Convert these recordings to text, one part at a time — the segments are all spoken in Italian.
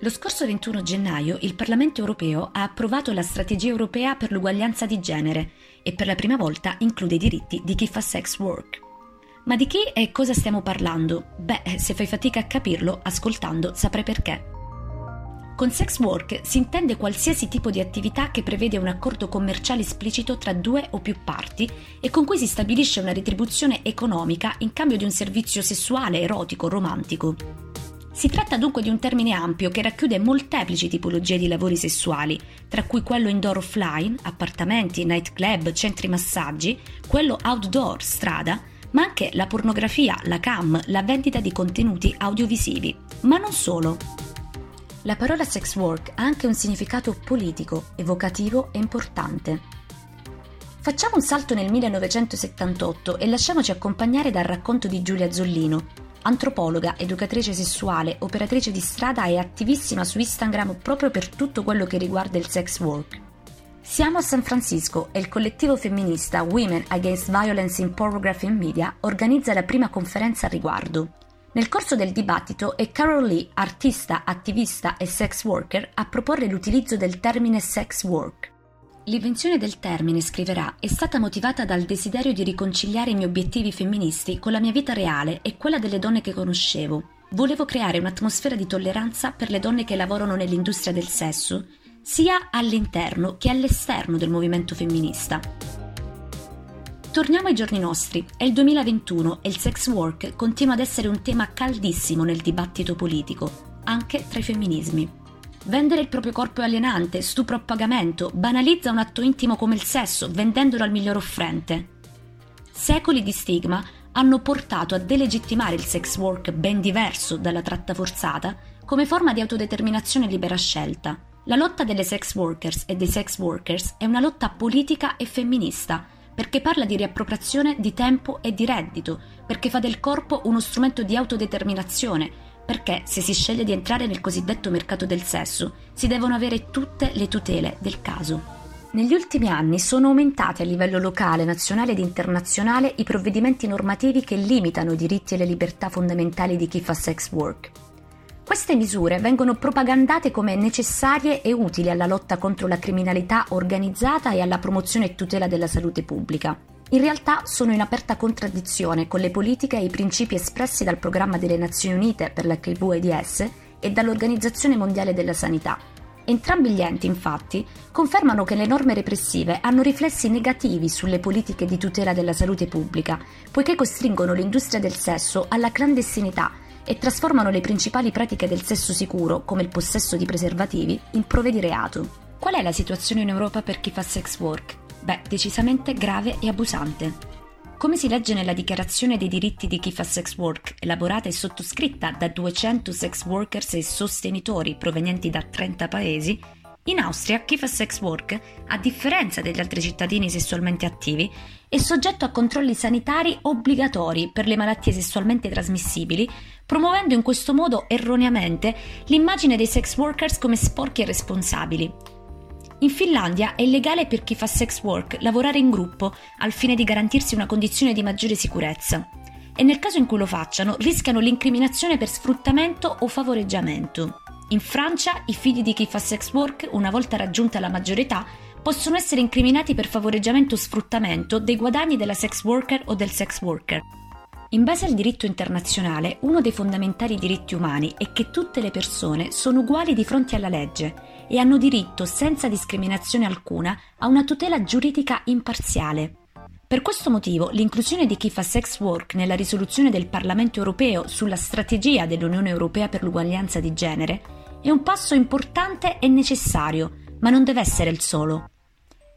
Lo scorso 21 gennaio il Parlamento europeo ha approvato la strategia europea per l'uguaglianza di genere e per la prima volta include i diritti di chi fa sex work. Ma di chi e cosa stiamo parlando? Beh, se fai fatica a capirlo, ascoltando saprai perché. Con sex work si intende qualsiasi tipo di attività che prevede un accordo commerciale esplicito tra due o più parti e con cui si stabilisce una retribuzione economica in cambio di un servizio sessuale, erotico, romantico. Si tratta dunque di un termine ampio che racchiude molteplici tipologie di lavori sessuali, tra cui quello indoor offline, appartamenti, nightclub, centri massaggi, quello outdoor, strada, ma anche la pornografia, la cam, la vendita di contenuti audiovisivi. Ma non solo. La parola sex work ha anche un significato politico, evocativo e importante. Facciamo un salto nel 1978 e lasciamoci accompagnare dal racconto di Giulia Zollino, antropologa, educatrice sessuale, operatrice di strada e attivissima su Instagram proprio per tutto quello che riguarda il sex work. Siamo a San Francisco e il collettivo femminista Women Against Violence in Pornography and Media organizza la prima conferenza a riguardo. Nel corso del dibattito è Carol Lee, artista, attivista e sex worker, a proporre l'utilizzo del termine sex work. L'invenzione del termine, scriverà, è stata motivata dal desiderio di riconciliare i miei obiettivi femministi con la mia vita reale e quella delle donne che conoscevo. Volevo creare un'atmosfera di tolleranza per le donne che lavorano nell'industria del sesso, sia all'interno che all'esterno del movimento femminista. Torniamo ai giorni nostri. È il 2021 e il sex work continua ad essere un tema caldissimo nel dibattito politico, anche tra i femminismi. Vendere il proprio corpo è alienante, stupro a pagamento, banalizza un atto intimo come il sesso, vendendolo al miglior offrente. Secoli di stigma hanno portato a delegittimare il sex work ben diverso dalla tratta forzata come forma di autodeterminazione e libera scelta. La lotta delle sex workers e dei sex workers è una lotta politica e femminista, perché parla di riappropriazione di tempo e di reddito, perché fa del corpo uno strumento di autodeterminazione, perché se si sceglie di entrare nel cosiddetto mercato del sesso si devono avere tutte le tutele del caso. Negli ultimi anni sono aumentati a livello locale, nazionale ed internazionale i provvedimenti normativi che limitano i diritti e le libertà fondamentali di chi fa sex work. Queste misure vengono propagandate come necessarie e utili alla lotta contro la criminalità organizzata e alla promozione e tutela della salute pubblica in realtà sono in aperta contraddizione con le politiche e i principi espressi dal Programma delle Nazioni Unite per l'HIV-AIDS e dall'Organizzazione Mondiale della Sanità. Entrambi gli enti, infatti, confermano che le norme repressive hanno riflessi negativi sulle politiche di tutela della salute pubblica, poiché costringono l'industria del sesso alla clandestinità e trasformano le principali pratiche del sesso sicuro, come il possesso di preservativi, in prove di reato. Qual è la situazione in Europa per chi fa sex work? Beh, decisamente grave e abusante. Come si legge nella dichiarazione dei diritti di chi fa sex work, elaborata e sottoscritta da 200 sex workers e sostenitori provenienti da 30 paesi, in Austria chi fa sex work, a differenza degli altri cittadini sessualmente attivi, è soggetto a controlli sanitari obbligatori per le malattie sessualmente trasmissibili, promuovendo in questo modo erroneamente l'immagine dei sex workers come sporchi e responsabili, in Finlandia è illegale per chi fa sex work lavorare in gruppo al fine di garantirsi una condizione di maggiore sicurezza e nel caso in cui lo facciano rischiano l'incriminazione per sfruttamento o favoreggiamento. In Francia i figli di chi fa sex work, una volta raggiunta la maggiore età, possono essere incriminati per favoreggiamento o sfruttamento dei guadagni della sex worker o del sex worker. In base al diritto internazionale, uno dei fondamentali diritti umani è che tutte le persone sono uguali di fronte alla legge e hanno diritto senza discriminazione alcuna a una tutela giuridica imparziale. Per questo motivo l'inclusione di chi fa sex work nella risoluzione del Parlamento europeo sulla strategia dell'Unione europea per l'uguaglianza di genere è un passo importante e necessario, ma non deve essere il solo.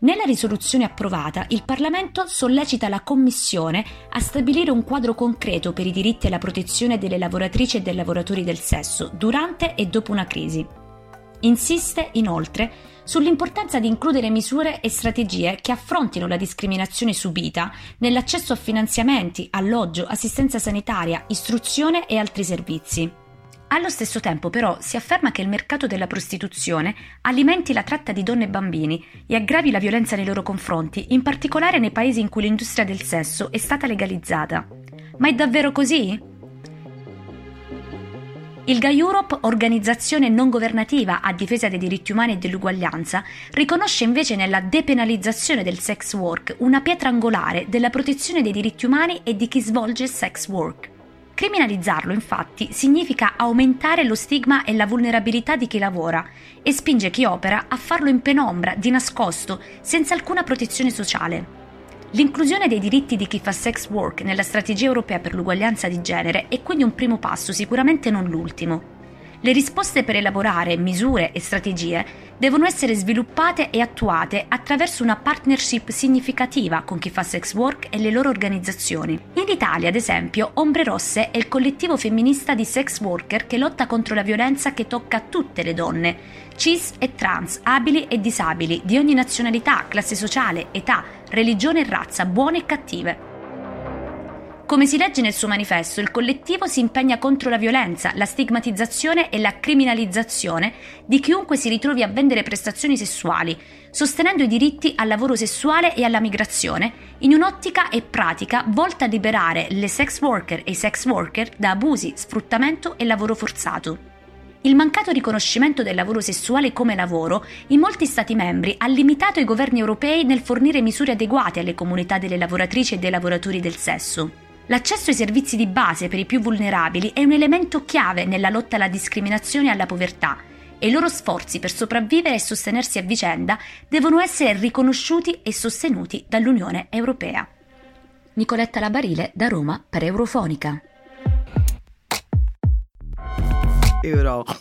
Nella risoluzione approvata, il Parlamento sollecita la Commissione a stabilire un quadro concreto per i diritti e la protezione delle lavoratrici e dei lavoratori del sesso durante e dopo una crisi. Insiste, inoltre, sull'importanza di includere misure e strategie che affrontino la discriminazione subita nell'accesso a finanziamenti, alloggio, assistenza sanitaria, istruzione e altri servizi. Allo stesso tempo, però, si afferma che il mercato della prostituzione alimenti la tratta di donne e bambini e aggravi la violenza nei loro confronti, in particolare nei paesi in cui l'industria del sesso è stata legalizzata. Ma è davvero così? Il GA Europe, organizzazione non governativa a difesa dei diritti umani e dell'uguaglianza, riconosce invece nella depenalizzazione del sex work una pietra angolare della protezione dei diritti umani e di chi svolge sex work. Criminalizzarlo, infatti, significa aumentare lo stigma e la vulnerabilità di chi lavora e spinge chi opera a farlo in penombra, di nascosto, senza alcuna protezione sociale. L'inclusione dei diritti di chi fa sex work nella strategia europea per l'uguaglianza di genere è quindi un primo passo, sicuramente non l'ultimo. Le risposte per elaborare misure e strategie devono essere sviluppate e attuate attraverso una partnership significativa con chi fa sex work e le loro organizzazioni. In Italia, ad esempio, Ombre Rosse è il collettivo femminista di sex worker che lotta contro la violenza che tocca tutte le donne, cis e trans, abili e disabili, di ogni nazionalità, classe sociale, età, religione e razza, buone e cattive. Come si legge nel suo manifesto, il collettivo si impegna contro la violenza, la stigmatizzazione e la criminalizzazione di chiunque si ritrovi a vendere prestazioni sessuali, sostenendo i diritti al lavoro sessuale e alla migrazione, in un'ottica e pratica volta a liberare le sex worker e i sex worker da abusi, sfruttamento e lavoro forzato. Il mancato riconoscimento del lavoro sessuale come lavoro in molti Stati membri ha limitato i governi europei nel fornire misure adeguate alle comunità delle lavoratrici e dei lavoratori del sesso. L'accesso ai servizi di base per i più vulnerabili è un elemento chiave nella lotta alla discriminazione e alla povertà e i loro sforzi per sopravvivere e sostenersi a vicenda devono essere riconosciuti e sostenuti dall'Unione Europea. Nicoletta Labarile da Roma per Eurofonica. Eurofonica.